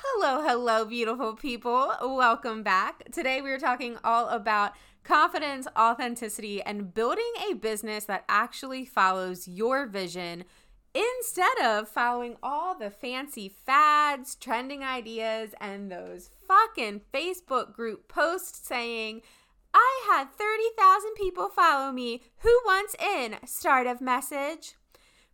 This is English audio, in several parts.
Hello, hello, beautiful people. Welcome back. Today we are talking all about confidence, authenticity, and building a business that actually follows your vision instead of following all the fancy fads, trending ideas, and those fucking Facebook group posts saying, I had 30,000 people follow me. Who wants in? Start of message.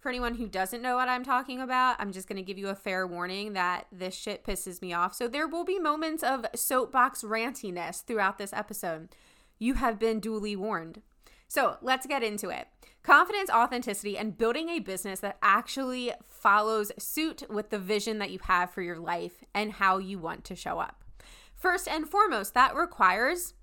For anyone who doesn't know what I'm talking about, I'm just going to give you a fair warning that this shit pisses me off. So there will be moments of soapbox rantiness throughout this episode. You have been duly warned. So let's get into it. Confidence, authenticity, and building a business that actually follows suit with the vision that you have for your life and how you want to show up. First and foremost, that requires,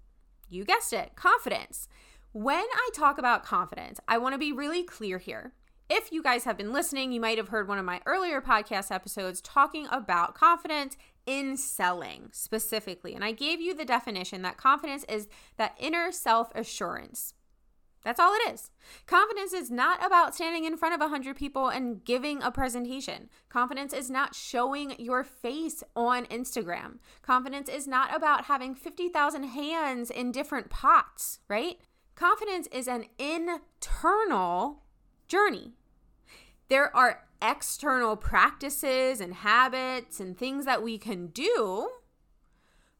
you guessed it, confidence. When I talk about confidence, I want to be really clear here. If you guys have been listening, you might have heard one of my earlier podcast episodes talking about confidence in selling specifically. And I gave you the definition that confidence is that inner self assurance. That's all it is. Confidence is not about standing in front of 100 people and giving a presentation. Confidence is not showing your face on Instagram. Confidence is not about having 50,000 hands in different pots, right? Confidence is an internal journey. There are external practices and habits and things that we can do,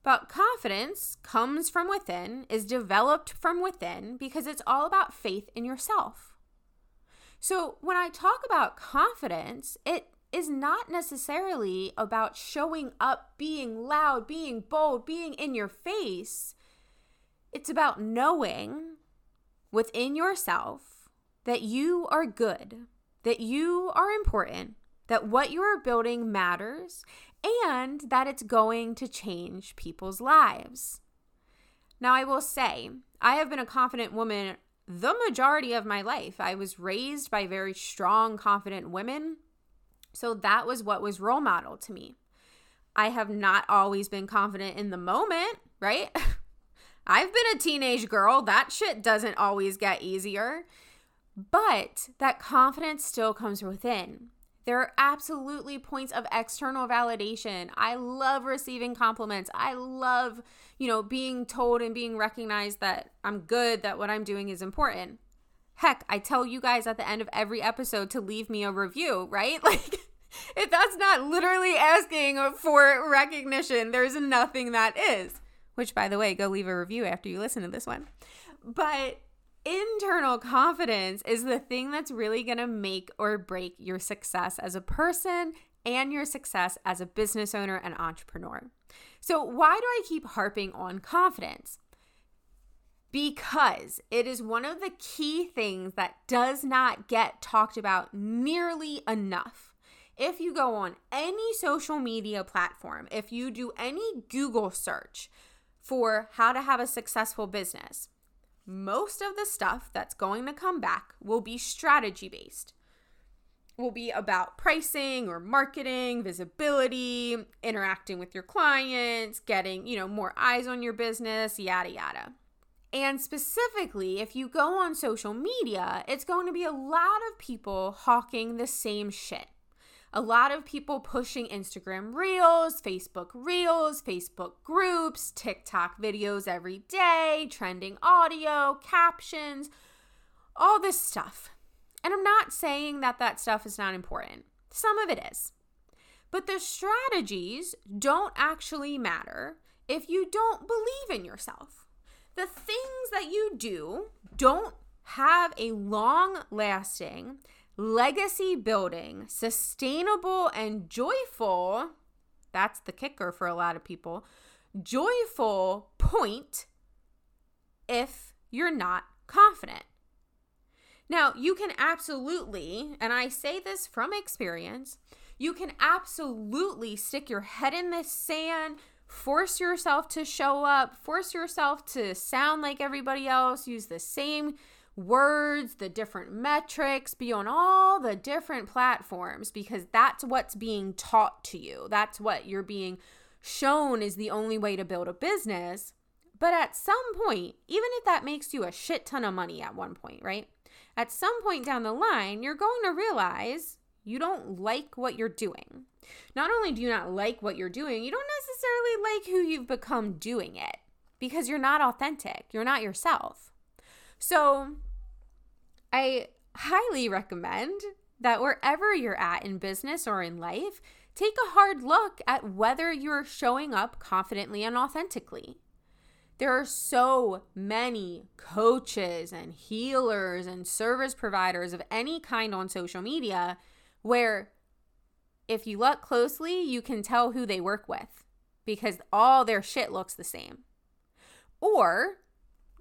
but confidence comes from within, is developed from within because it's all about faith in yourself. So when I talk about confidence, it is not necessarily about showing up, being loud, being bold, being in your face. It's about knowing within yourself that you are good that you are important, that what you are building matters, and that it's going to change people's lives. Now, I will say, I have been a confident woman the majority of my life. I was raised by very strong, confident women. So that was what was role model to me. I have not always been confident in the moment, right? I've been a teenage girl. That shit doesn't always get easier. But that confidence still comes within. There are absolutely points of external validation. I love receiving compliments. I love, you know, being told and being recognized that I'm good, that what I'm doing is important. Heck, I tell you guys at the end of every episode to leave me a review, right? Like, if that's not literally asking for recognition, there's nothing that is. Which, by the way, go leave a review after you listen to this one. But internal confidence is the thing that's really going to make or break your success as a person and your success as a business owner and entrepreneur. So, why do I keep harping on confidence? Because it is one of the key things that does not get talked about nearly enough. If you go on any social media platform, if you do any Google search for how to have a successful business, most of the stuff that's going to come back will be strategy based. Will be about pricing or marketing, visibility, interacting with your clients, getting, you know, more eyes on your business, yada yada. And specifically, if you go on social media, it's going to be a lot of people hawking the same shit a lot of people pushing Instagram Reels, Facebook Reels, Facebook groups, TikTok videos every day, trending audio, captions, all this stuff. And I'm not saying that that stuff is not important, some of it is. But the strategies don't actually matter if you don't believe in yourself. The things that you do don't have a long lasting, legacy building, sustainable, and joyful that's the kicker for a lot of people joyful point if you're not confident. Now, you can absolutely, and I say this from experience, you can absolutely stick your head in the sand, force yourself to show up, force yourself to sound like everybody else, use the same words, the different metrics, be on all the different platforms because that's what's being taught to you. That's what you're being shown is the only way to build a business. But at some point, even if that makes you a shit ton of money at one point, right? At some point down the line, you're going to realize you don't like what you're doing. Not only do you not like what you're doing, you don't necessarily like who you've become doing it because you're not authentic. You're not yourself. So, I highly recommend that wherever you're at in business or in life, take a hard look at whether you're showing up confidently and authentically. There are so many coaches and healers and service providers of any kind on social media where if you look closely, you can tell who they work with because all their shit looks the same. Or,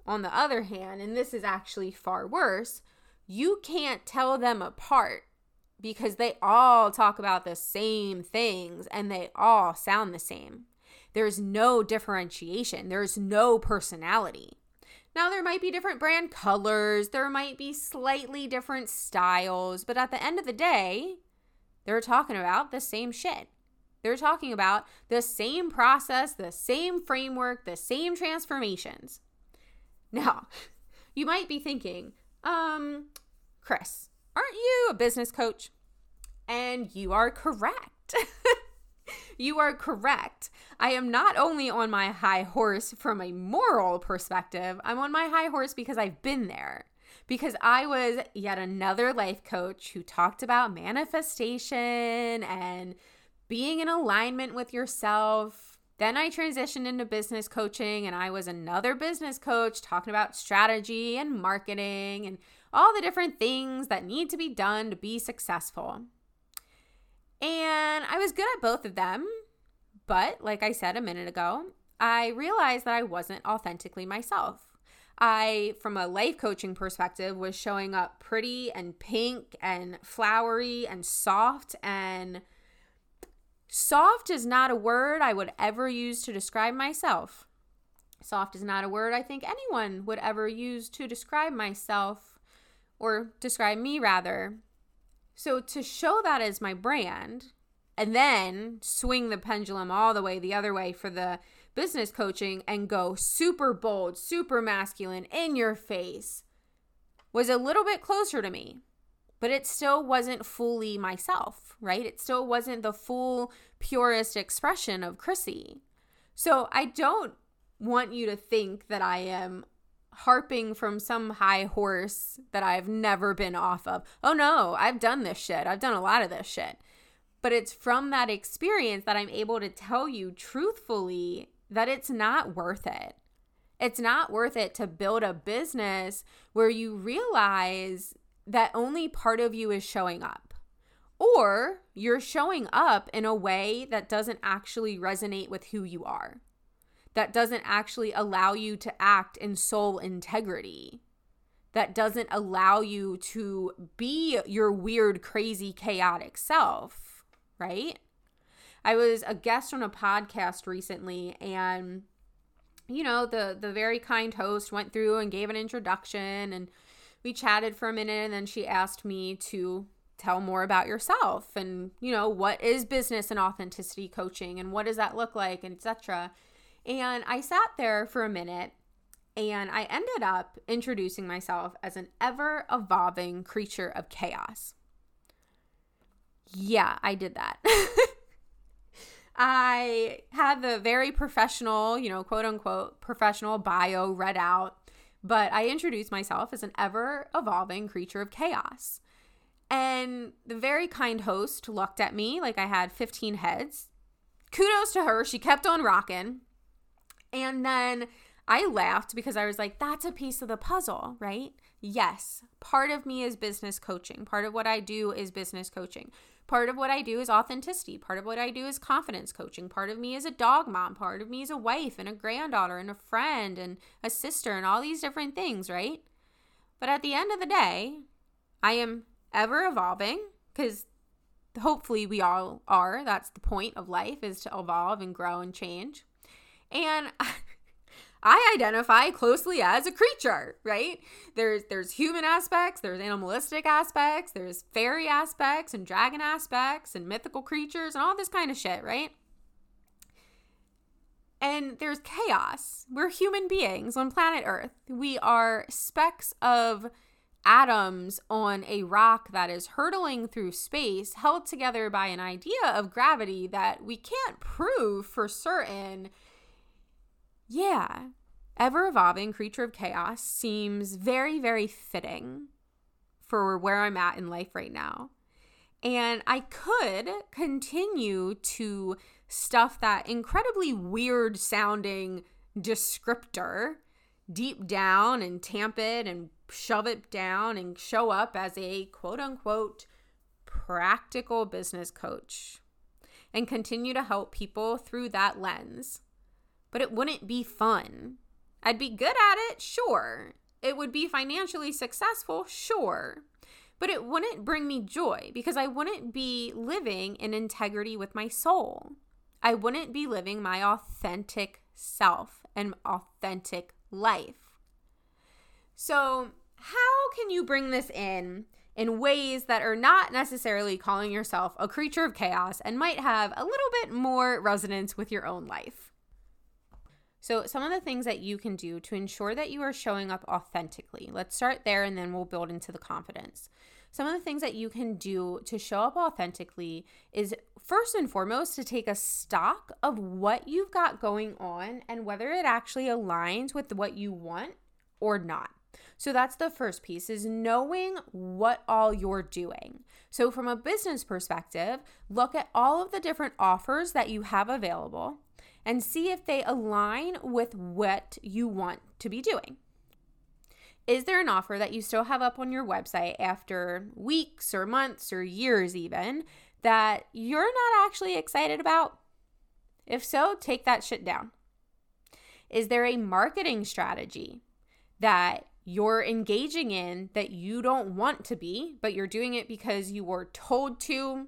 on the other hand, and this is actually far worse, you can't tell them apart because they all talk about the same things and they all sound the same. There's no differentiation, there's no personality. Now, there might be different brand colors, there might be slightly different styles, but at the end of the day, they're talking about the same shit. They're talking about the same process, the same framework, the same transformations. Now, you might be thinking, um, Chris, aren't you a business coach? And you are correct. you are correct. I am not only on my high horse from a moral perspective, I'm on my high horse because I've been there. Because I was yet another life coach who talked about manifestation and being in alignment with yourself. Then I transitioned into business coaching and I was another business coach talking about strategy and marketing and all the different things that need to be done to be successful. And I was good at both of them. But like I said a minute ago, I realized that I wasn't authentically myself. I, from a life coaching perspective, was showing up pretty and pink and flowery and soft. And soft is not a word I would ever use to describe myself. Soft is not a word I think anyone would ever use to describe myself or describe me rather. So to show that as my brand and then swing the pendulum all the way the other way for the business coaching and go super bold, super masculine, in your face was a little bit closer to me. But it still wasn't fully myself, right? It still wasn't the full, purest expression of Chrissy. So I don't want you to think that I am harping from some high horse that I've never been off of. Oh no, I've done this shit. I've done a lot of this shit. But it's from that experience that I'm able to tell you truthfully that it's not worth it. It's not worth it to build a business where you realize that only part of you is showing up. Or you're showing up in a way that doesn't actually resonate with who you are that doesn't actually allow you to act in soul integrity, that doesn't allow you to be your weird, crazy, chaotic self, right? I was a guest on a podcast recently and you know, the the very kind host went through and gave an introduction and we chatted for a minute and then she asked me to tell more about yourself and you know what is business and authenticity coaching and what does that look like and etc and I sat there for a minute and I ended up introducing myself as an ever evolving creature of chaos. Yeah, I did that. I had the very professional, you know, quote unquote, professional bio read out, but I introduced myself as an ever evolving creature of chaos. And the very kind host looked at me like I had 15 heads. Kudos to her. She kept on rocking. And then I laughed because I was like, that's a piece of the puzzle, right? Yes, part of me is business coaching. Part of what I do is business coaching. Part of what I do is authenticity. Part of what I do is confidence coaching. Part of me is a dog mom. Part of me is a wife and a granddaughter and a friend and a sister and all these different things, right? But at the end of the day, I am ever evolving because hopefully we all are. That's the point of life is to evolve and grow and change. And I identify closely as a creature, right? There's there's human aspects, there's animalistic aspects, there's fairy aspects and dragon aspects and mythical creatures and all this kind of shit, right? And there's chaos. We're human beings on planet Earth. We are specks of atoms on a rock that is hurtling through space, held together by an idea of gravity that we can't prove for certain yeah, ever evolving creature of chaos seems very, very fitting for where I'm at in life right now. And I could continue to stuff that incredibly weird sounding descriptor deep down and tamp it and shove it down and show up as a quote unquote practical business coach and continue to help people through that lens but it wouldn't be fun. I'd be good at it, sure. It would be financially successful, sure. But it wouldn't bring me joy because I wouldn't be living in integrity with my soul. I wouldn't be living my authentic self and authentic life. So, how can you bring this in in ways that are not necessarily calling yourself a creature of chaos and might have a little bit more resonance with your own life? So, some of the things that you can do to ensure that you are showing up authentically. Let's start there and then we'll build into the confidence. Some of the things that you can do to show up authentically is first and foremost to take a stock of what you've got going on and whether it actually aligns with what you want or not. So that's the first piece is knowing what all you're doing. So from a business perspective, look at all of the different offers that you have available and see if they align with what you want to be doing. Is there an offer that you still have up on your website after weeks or months or years, even that you're not actually excited about? If so, take that shit down. Is there a marketing strategy that you're engaging in that you don't want to be, but you're doing it because you were told to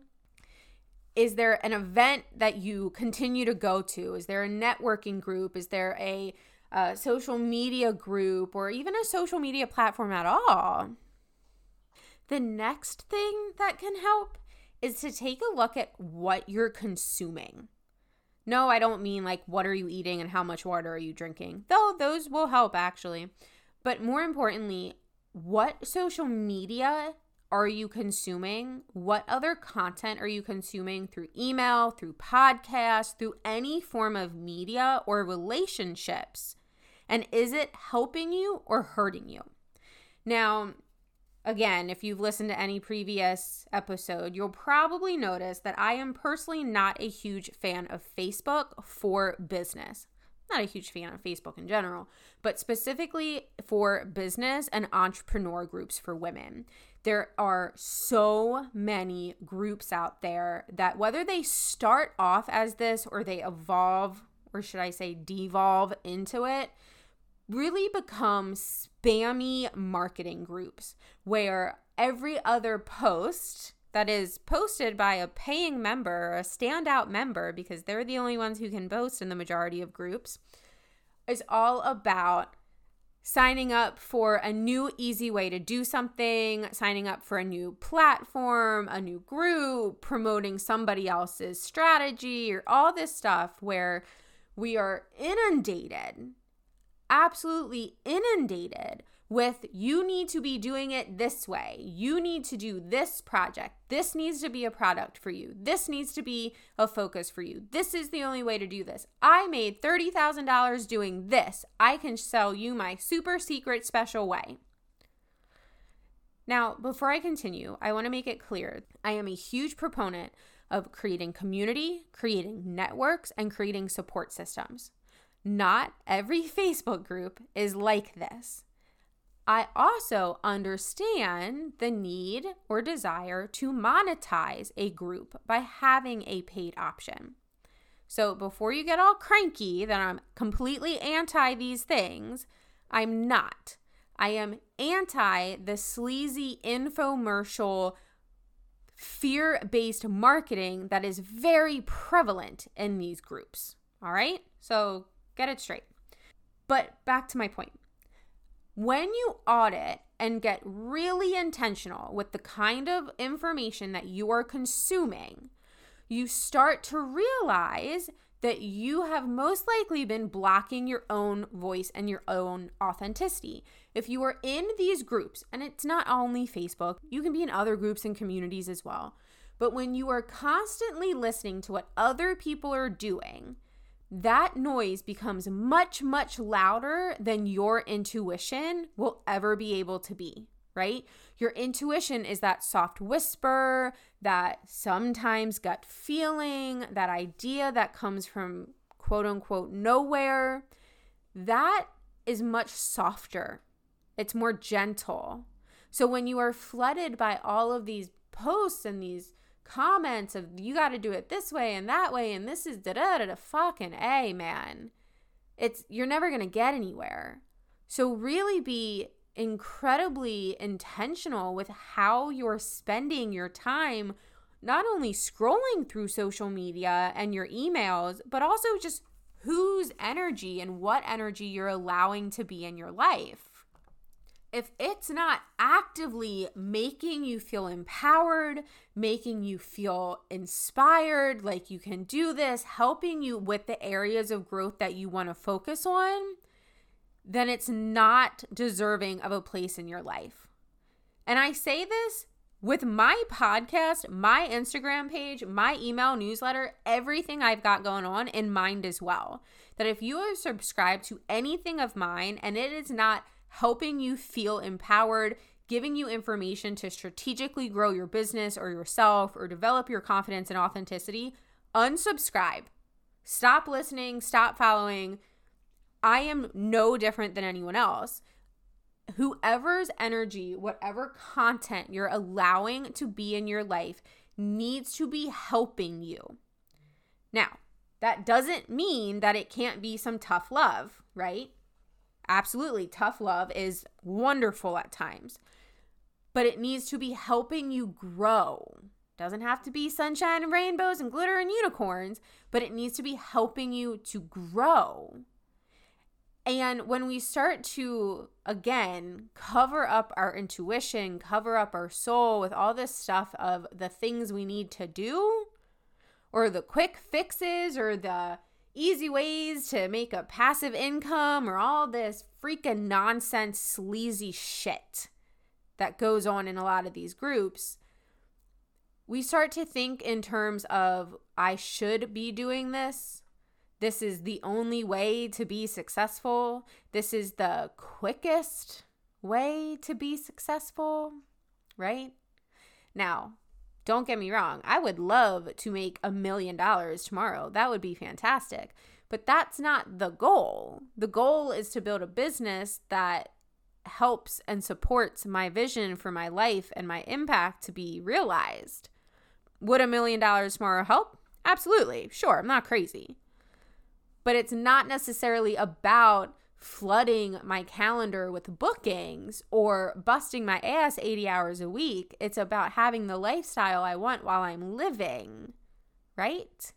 is there an event that you continue to go to? Is there a networking group? Is there a, a social media group or even a social media platform at all? The next thing that can help is to take a look at what you're consuming. No, I don't mean like what are you eating and how much water are you drinking, though those will help actually. But more importantly, what social media are you consuming? What other content are you consuming through email, through podcasts, through any form of media or relationships? And is it helping you or hurting you? Now, again, if you've listened to any previous episode, you'll probably notice that I am personally not a huge fan of Facebook for business not a huge fan of Facebook in general, but specifically for business and entrepreneur groups for women. There are so many groups out there that whether they start off as this or they evolve, or should I say devolve into it, really become spammy marketing groups where every other post that is posted by a paying member, a standout member, because they're the only ones who can boast in the majority of groups, is all about signing up for a new easy way to do something, signing up for a new platform, a new group, promoting somebody else's strategy, or all this stuff where we are inundated, absolutely inundated with you need to be doing it this way. You need to do this project. This needs to be a product for you. This needs to be a focus for you. This is the only way to do this. I made $30,000 doing this. I can sell you my super secret special way. Now, before I continue, I want to make it clear I am a huge proponent of creating community, creating networks, and creating support systems. Not every Facebook group is like this. I also understand the need or desire to monetize a group by having a paid option. So before you get all cranky that I'm completely anti these things, I'm not. I am anti the sleazy infomercial fear based marketing that is very prevalent in these groups. All right? So get it straight. But back to my point. When you audit and get really intentional with the kind of information that you are consuming, you start to realize that you have most likely been blocking your own voice and your own authenticity. If you are in these groups, and it's not only Facebook, you can be in other groups and communities as well. But when you are constantly listening to what other people are doing, that noise becomes much, much louder than your intuition will ever be able to be, right? Your intuition is that soft whisper, that sometimes gut feeling, that idea that comes from quote unquote nowhere. That is much softer, it's more gentle. So when you are flooded by all of these posts and these comments of you got to do it this way and that way and this is da da da da fucking a man. It's you're never gonna get anywhere. So really be incredibly intentional with how you're spending your time not only scrolling through social media and your emails, but also just whose energy and what energy you're allowing to be in your life if it's not actively making you feel empowered, making you feel inspired, like you can do this, helping you with the areas of growth that you want to focus on, then it's not deserving of a place in your life. And I say this with my podcast, my Instagram page, my email newsletter, everything I've got going on in mind as well. That if you are subscribed to anything of mine and it is not helping you feel empowered, giving you information to strategically grow your business or yourself or develop your confidence and authenticity, unsubscribe. Stop listening, stop following. I am no different than anyone else. Whoever's energy, whatever content you're allowing to be in your life, needs to be helping you. Now, that doesn't mean that it can't be some tough love, right? Absolutely, tough love is wonderful at times, but it needs to be helping you grow. Doesn't have to be sunshine and rainbows and glitter and unicorns, but it needs to be helping you to grow. And when we start to, again, cover up our intuition, cover up our soul with all this stuff of the things we need to do, or the quick fixes, or the easy ways to make a passive income or all this freaking nonsense, sleazy shit that goes on in a lot of these groups, we start to think in terms of I should be doing this. This is the only way to be successful. This is the quickest way to be successful, right? Now, don't get me wrong, I would love to make a million dollars tomorrow. That would be fantastic. But that's not the goal. The goal is to build a business that helps and supports my vision for my life and my impact to be realized. Would a million dollars tomorrow help? Absolutely. Sure, I'm not crazy. But it's not necessarily about flooding my calendar with bookings or busting my ass 80 hours a week. It's about having the lifestyle I want while I'm living, right?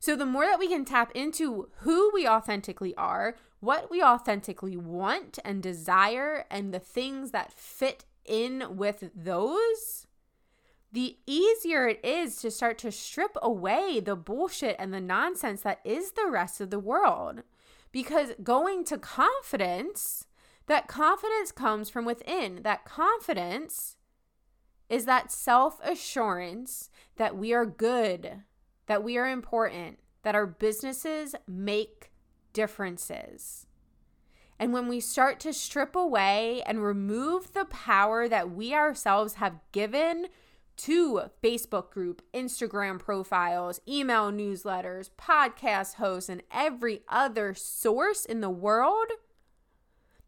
So, the more that we can tap into who we authentically are, what we authentically want and desire, and the things that fit in with those, the easier it is to start to strip away the bullshit and the nonsense that is the rest of the world. Because going to confidence, that confidence comes from within. That confidence is that self assurance that we are good, that we are important, that our businesses make differences. And when we start to strip away and remove the power that we ourselves have given to Facebook group, Instagram profiles, email newsletters, podcast hosts, and every other source in the world,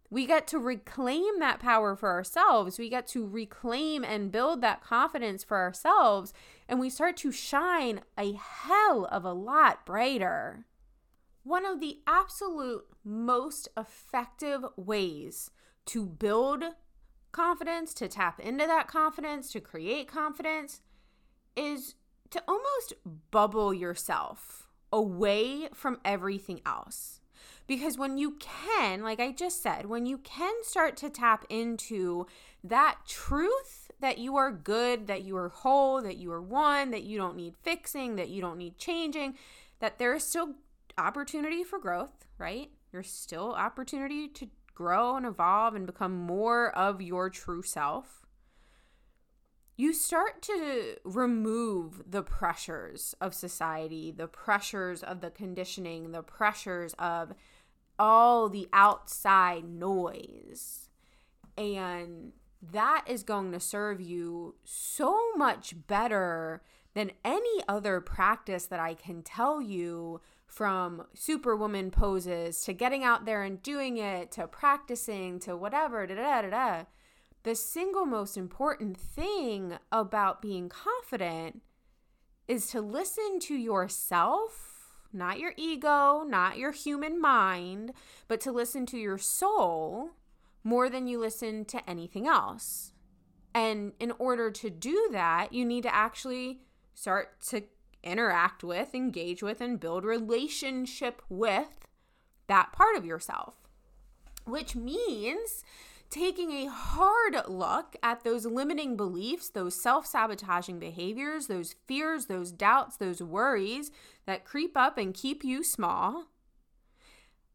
we get to reclaim that power for ourselves. We get to reclaim and build that confidence for ourselves. And we start to shine a hell of a lot brighter. One of the absolute most effective ways to build confidence, to tap into that confidence, to create confidence, is to almost bubble yourself away from everything else. Because when you can, like I just said, when you can start to tap into that truth that you are good, that you are whole, that you are one, that you don't need fixing, that you don't need changing, that there is still opportunity for growth, right? There's still opportunity to grow and evolve and become more of your true self, you start to remove the pressures of society, the pressures of the conditioning, the pressures of all the outside noise. And that is going to serve you so much better than any other practice that I can tell you from superwoman poses to getting out there and doing it to practicing to whatever da, da, da, da. the single most important thing about being confident is to listen to yourself not your ego not your human mind but to listen to your soul more than you listen to anything else and in order to do that you need to actually start to interact with, engage with, and build relationship with that part of yourself, which means taking a hard look at those limiting beliefs, those self sabotaging behaviors, those fears, those doubts, those worries that creep up and keep you small,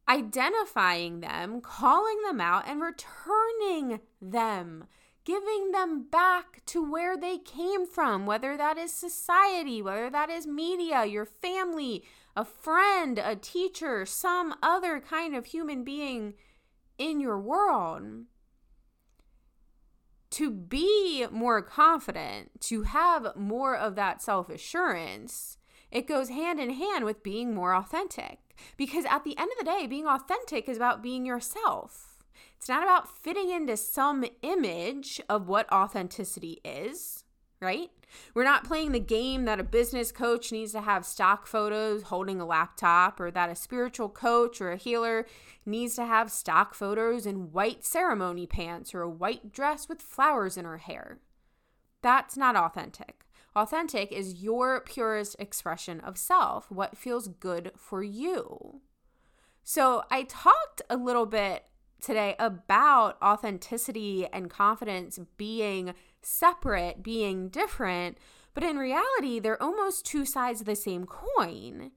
identifying them, calling them out, and returning them giving them back to where they came from, whether that is society, whether that is media, your family, a friend, a teacher, some other kind of human being in your world. To be more confident, to have more of that self assurance, it goes hand in hand with being more authentic. Because at the end of the day, being authentic is about being yourself it's not about fitting into some image of what authenticity is, right? We're not playing the game that a business coach needs to have stock photos holding a laptop, or that a spiritual coach or a healer needs to have stock photos in white ceremony pants or a white dress with flowers in her hair. That's not authentic. Authentic is your purest expression of self, what feels good for you. So, I talked a little bit today about authenticity and confidence being separate, being different, but in reality, they're almost two sides of the same coin.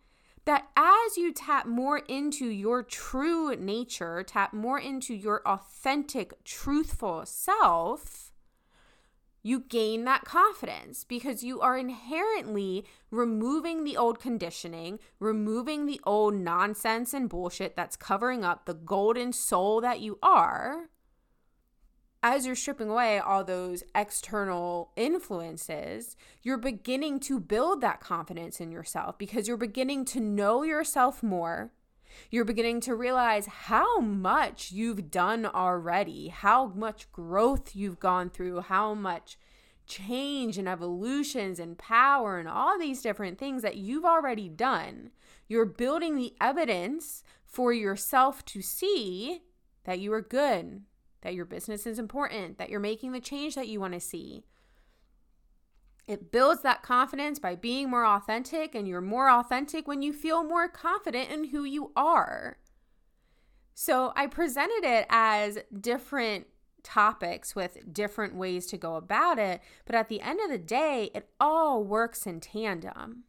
That as you tap more into your true nature, tap more into your authentic, truthful self, you gain that confidence because you are inherently removing the old conditioning, removing the old nonsense and bullshit that's covering up the golden soul that you are. As you're stripping away all those external influences, you're beginning to build that confidence in yourself because you're beginning to know yourself more you're beginning to realize how much you've done already, how much growth you've gone through, how much change and evolutions and power and all these different things that you've already done. You're building the evidence for yourself to see that you are good, that your business is important, that you're making the change that you want to see. It builds that confidence by being more authentic, and you're more authentic when you feel more confident in who you are. So, I presented it as different topics with different ways to go about it, but at the end of the day, it all works in tandem.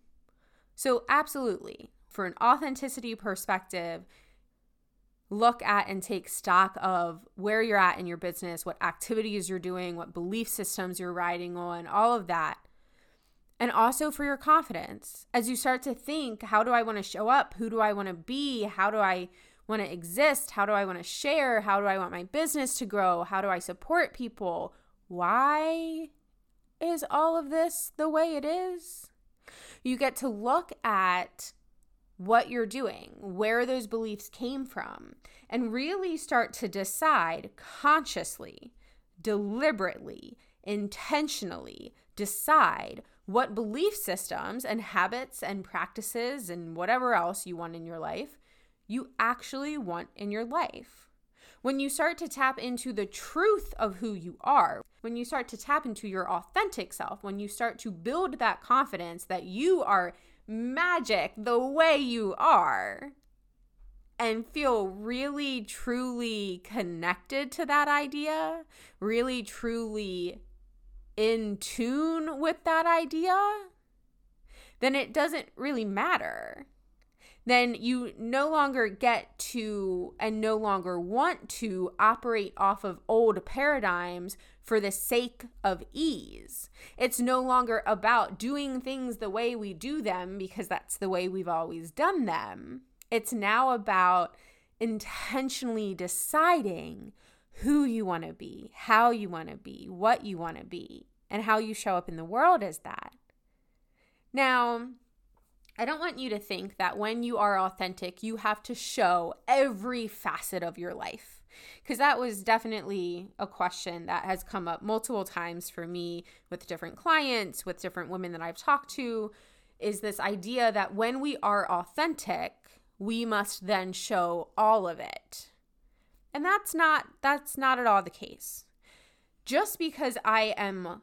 So, absolutely, for an authenticity perspective, look at and take stock of where you're at in your business, what activities you're doing, what belief systems you're riding on, all of that and also for your confidence as you start to think how do I want to show up? Who do I want to be? How do I want to exist? How do I want to share? How do I want my business to grow? How do I support people? Why is all of this the way it is? You get to look at what you're doing, where those beliefs came from, and really start to decide consciously, deliberately, intentionally decide what belief systems and habits and practices and whatever else you want in your life you actually want in your life. When you start to tap into the truth of who you are, when you start to tap into your authentic self, when you start to build that confidence that you are magic the way you are, and feel really truly connected to that idea, really truly in tune with that idea, then it doesn't really matter then you no longer get to and no longer want to operate off of old paradigms for the sake of ease. It's no longer about doing things the way we do them because that's the way we've always done them. It's now about intentionally deciding who you want to be, how you want to be, what you want to be, and how you show up in the world as that. Now, I don't want you to think that when you are authentic, you have to show every facet of your life. Because that was definitely a question that has come up multiple times for me with different clients, with different women that I've talked to, is this idea that when we are authentic, we must then show all of it. And that's not that's not at all the case. Just because I am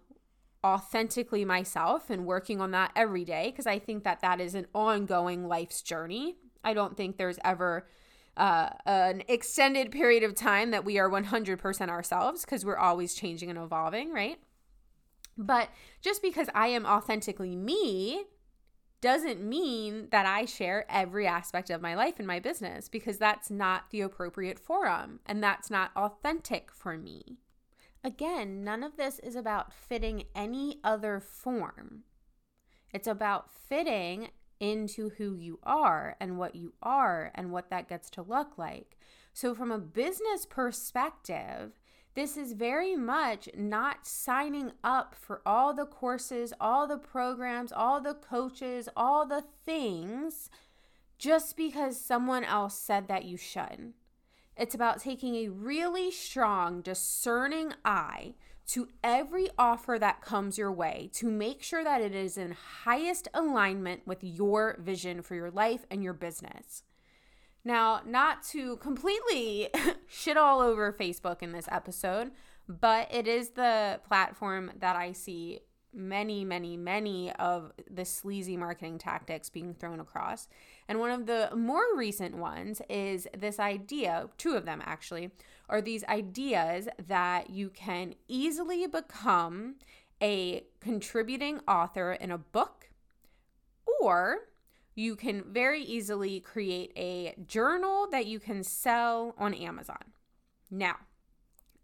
authentically myself and working on that every day because I think that that is an ongoing life's journey. I don't think there's ever uh, an extended period of time that we are 100% ourselves because we're always changing and evolving, right? But just because I am authentically me doesn't mean that I share every aspect of my life in my business because that's not the appropriate forum and that's not authentic for me. Again, none of this is about fitting any other form. It's about fitting into who you are and what you are and what that gets to look like. So, from a business perspective, this is very much not signing up for all the courses, all the programs, all the coaches, all the things just because someone else said that you should. It's about taking a really strong, discerning eye to every offer that comes your way to make sure that it is in highest alignment with your vision for your life and your business. Now, not to completely shit all over Facebook in this episode, but it is the platform that I see many, many, many of the sleazy marketing tactics being thrown across. And one of the more recent ones is this idea, two of them actually, are these ideas that you can easily become a contributing author in a book or you can very easily create a journal that you can sell on Amazon. Now,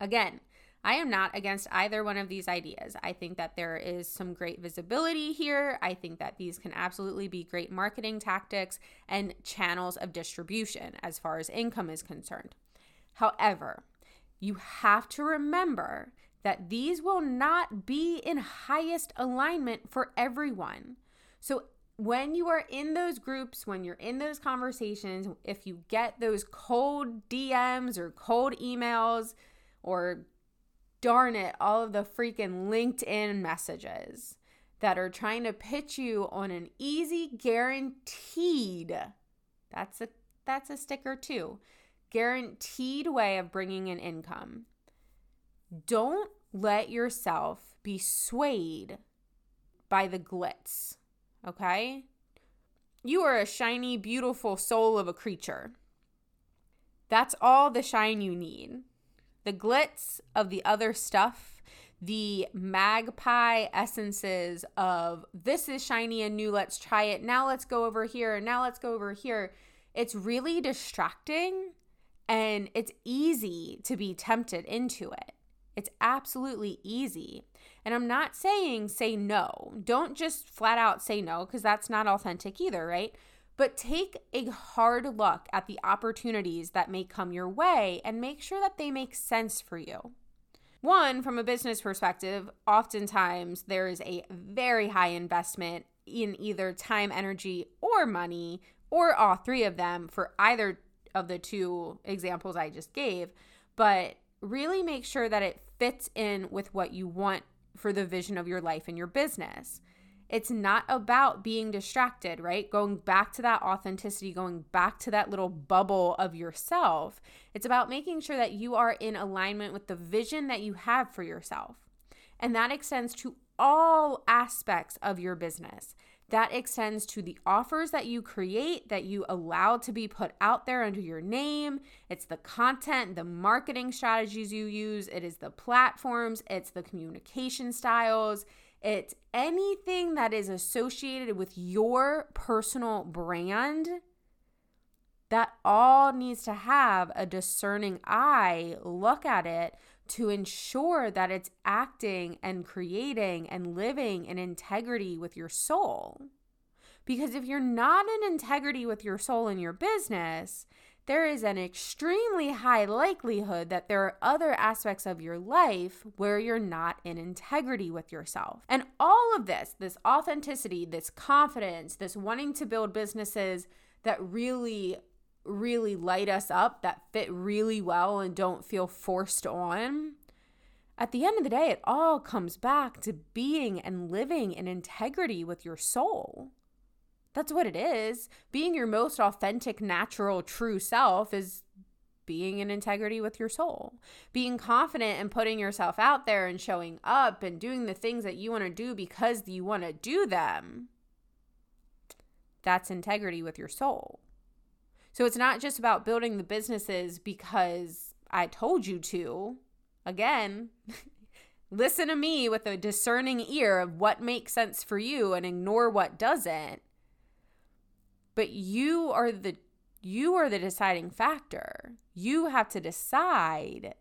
again, I am not against either one of these ideas. I think that there is some great visibility here. I think that these can absolutely be great marketing tactics and channels of distribution as far as income is concerned. However, you have to remember that these will not be in highest alignment for everyone. So, when you are in those groups, when you're in those conversations, if you get those cold DMs or cold emails or darn it, all of the freaking LinkedIn messages that are trying to pitch you on an easy guaranteed that's a that's a sticker too guaranteed way of bringing in income don't let yourself be swayed by the glitz okay you are a shiny beautiful soul of a creature that's all the shine you need the glitz of the other stuff, the magpie essences of this is shiny and new, let's try it. Now let's go over here. Now let's go over here. It's really distracting and it's easy to be tempted into it. It's absolutely easy. And I'm not saying say no. Don't just flat out say no because that's not authentic either, right? but take a hard look at the opportunities that may come your way and make sure that they make sense for you. One, from a business perspective, oftentimes there is a very high investment in either time, energy, or money, or all three of them for either of the two examples I just gave. But really make sure that it fits in with what you want for the vision of your life and your business. It's not about being distracted, right? Going back to that authenticity, going back to that little bubble of yourself. It's about making sure that you are in alignment with the vision that you have for yourself. And that extends to all aspects of your business. That extends to the offers that you create, that you allow to be put out there under your name. It's the content, the marketing strategies you use, it is the platforms, it's the communication styles, it's anything that is associated with your personal brand. That all needs to have a discerning eye look at it to ensure that it's acting and creating and living in integrity with your soul. Because if you're not in integrity with your soul in your business, there is an extremely high likelihood that there are other aspects of your life where you're not in integrity with yourself. And all of this, this authenticity, this confidence, this wanting to build businesses that really really light us up, that fit really well and don't feel forced on. At the end of the day, it all comes back to being and living in integrity with your soul. That's what it is. Being your most authentic, natural, true self is being in integrity with your soul. Being confident and putting yourself out there and showing up and doing the things that you want to do because you want to do them. That's integrity with your soul. So it's not just about building the businesses because I told you to. Again, listen to me with a discerning ear of what makes sense for you and ignore what doesn't. But you are the you are the deciding factor. You have to decide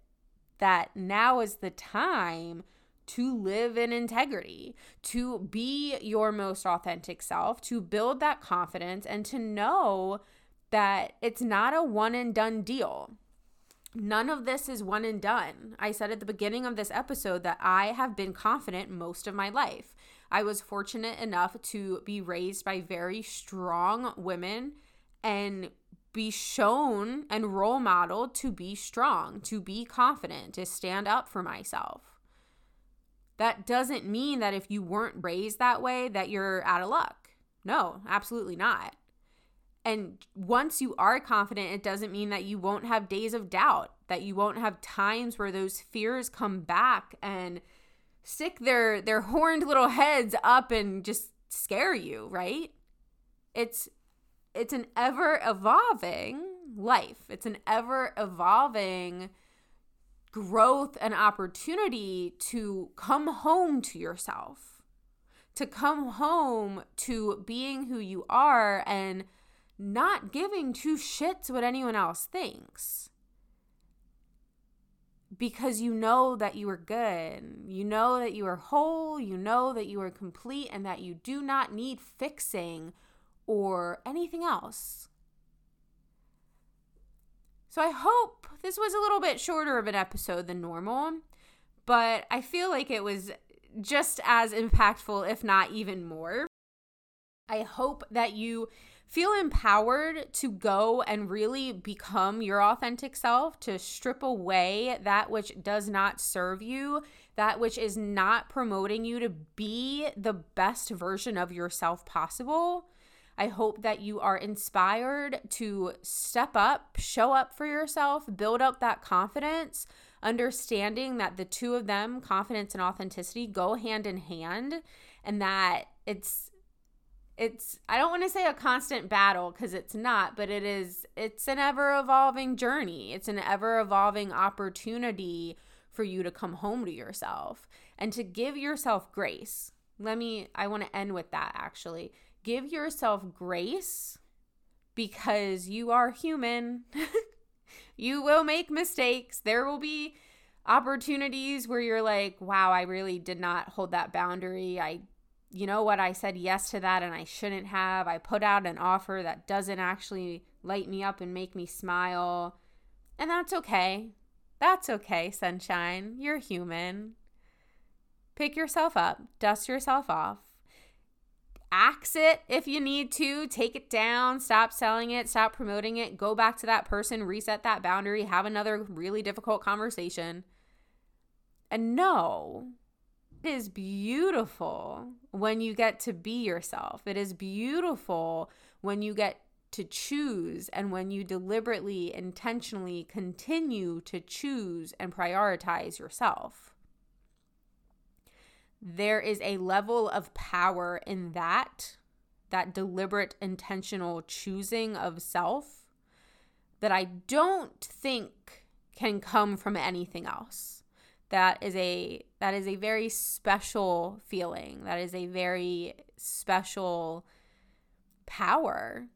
that now is the time to live in integrity, to be your most authentic self, to build that confidence, and to know that it's not a one and done deal. None of this is one and done. I said at the beginning of this episode that I have been confident most of my life. I was fortunate enough to be raised by very strong women and be shown and role modeled to be strong, to be confident, to stand up for myself. That doesn't mean that if you weren't raised that way that you're out of luck. No, absolutely not. And once you are confident, it doesn't mean that you won't have days of doubt, that you won't have times where those fears come back and stick their their horned little heads up and just scare you, right? It's it's an ever evolving life. It's an ever evolving growth and opportunity to come home to yourself. To come home to being who you are and not giving two shits what anyone else thinks. Because you know that you are good. You know that you are whole. You know that you are complete and that you do not need fixing or anything else. So I hope this was a little bit shorter of an episode than normal, but I feel like it was just as impactful, if not even more. I hope that you feel empowered to go and really become your authentic self, to strip away that which does not serve you, that which is not promoting you to be the best version of yourself possible. I hope that you are inspired to step up, show up for yourself, build up that confidence, understanding that the two of them, confidence and authenticity, go hand in hand, and that it's it's I don't want to say a constant battle because it's not, but it is it's an ever evolving journey. It's an ever evolving opportunity for you to come home to yourself and to give yourself grace. Let me I want to end with that actually. Give yourself grace because you are human. you will make mistakes. There will be opportunities where you're like, "Wow, I really did not hold that boundary. I you know what, I said yes to that and I shouldn't have. I put out an offer that doesn't actually light me up and make me smile. And that's okay. That's okay, sunshine. You're human. Pick yourself up, dust yourself off, axe it if you need to, take it down, stop selling it, stop promoting it, go back to that person, reset that boundary, have another really difficult conversation. And no, it is beautiful when you get to be yourself. It is beautiful when you get to choose and when you deliberately, intentionally continue to choose and prioritize yourself. There is a level of power in that, that deliberate, intentional choosing of self that I don't think can come from anything else. That is a that is a very special feeling. That is a very special power.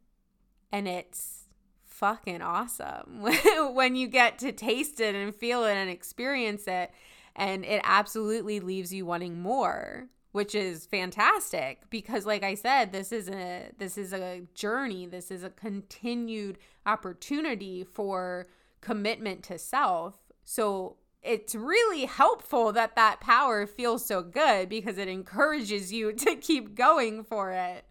And it's fucking awesome when you get to taste it and feel it and experience it. And it absolutely leaves you wanting more which is fantastic because like i said this is a this is a journey. This is a continued opportunity for commitment to self. So it's really helpful that that power feels so good because it encourages you to keep going for it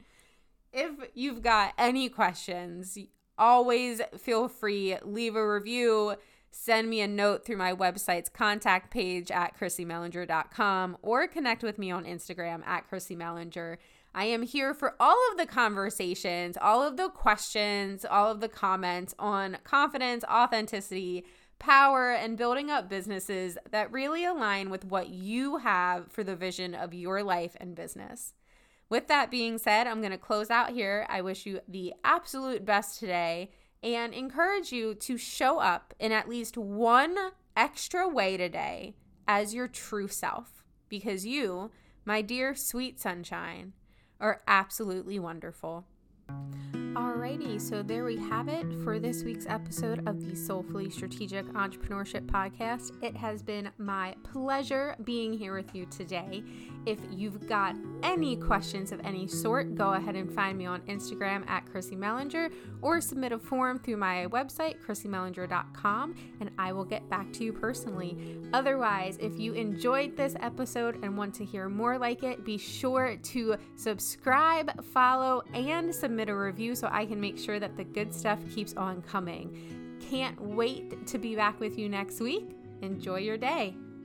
if you've got any questions, always feel free leave a review, send me a note through my website's contact page at chrissymellinger.com or connect with me on Instagram at chrissymellinger. I am here for all of the conversations, all of the questions, all of the comments on confidence, authenticity, power, and building up businesses that really align with what you have for the vision of your life and business. With that being said, I'm going to close out here. I wish you the absolute best today and encourage you to show up in at least one extra way today as your true self because you, my dear sweet sunshine, are absolutely wonderful. Alrighty, so there we have it for this week's episode of the Soulfully Strategic Entrepreneurship Podcast. It has been my pleasure being here with you today. If you've got any questions of any sort, go ahead and find me on Instagram at Chrissy Mellinger or submit a form through my website, chrissymellinger.com, and I will get back to you personally. Otherwise, if you enjoyed this episode and want to hear more like it, be sure to subscribe, follow, and submit a review so I can make sure that the good stuff keeps on coming. Can't wait to be back with you next week. Enjoy your day.